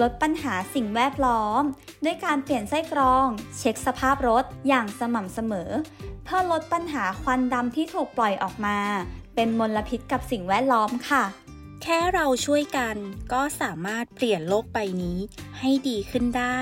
ลดปัญหาสิ่งแวดล้อม ด้วยการเปลี่ยนไส้กรอง เช็คสภาพรถอย่างสม่ำเสมอ เพื่อลดปัญหาควันดำที่ถูกปล่อยออกมา เป็นมลพิษกับสิ่งแวดล้อมค่ะ แค่เราช่วยกันก็สามารถเปลี่ยนโลกใบนี้ให้ดีขึ้นได้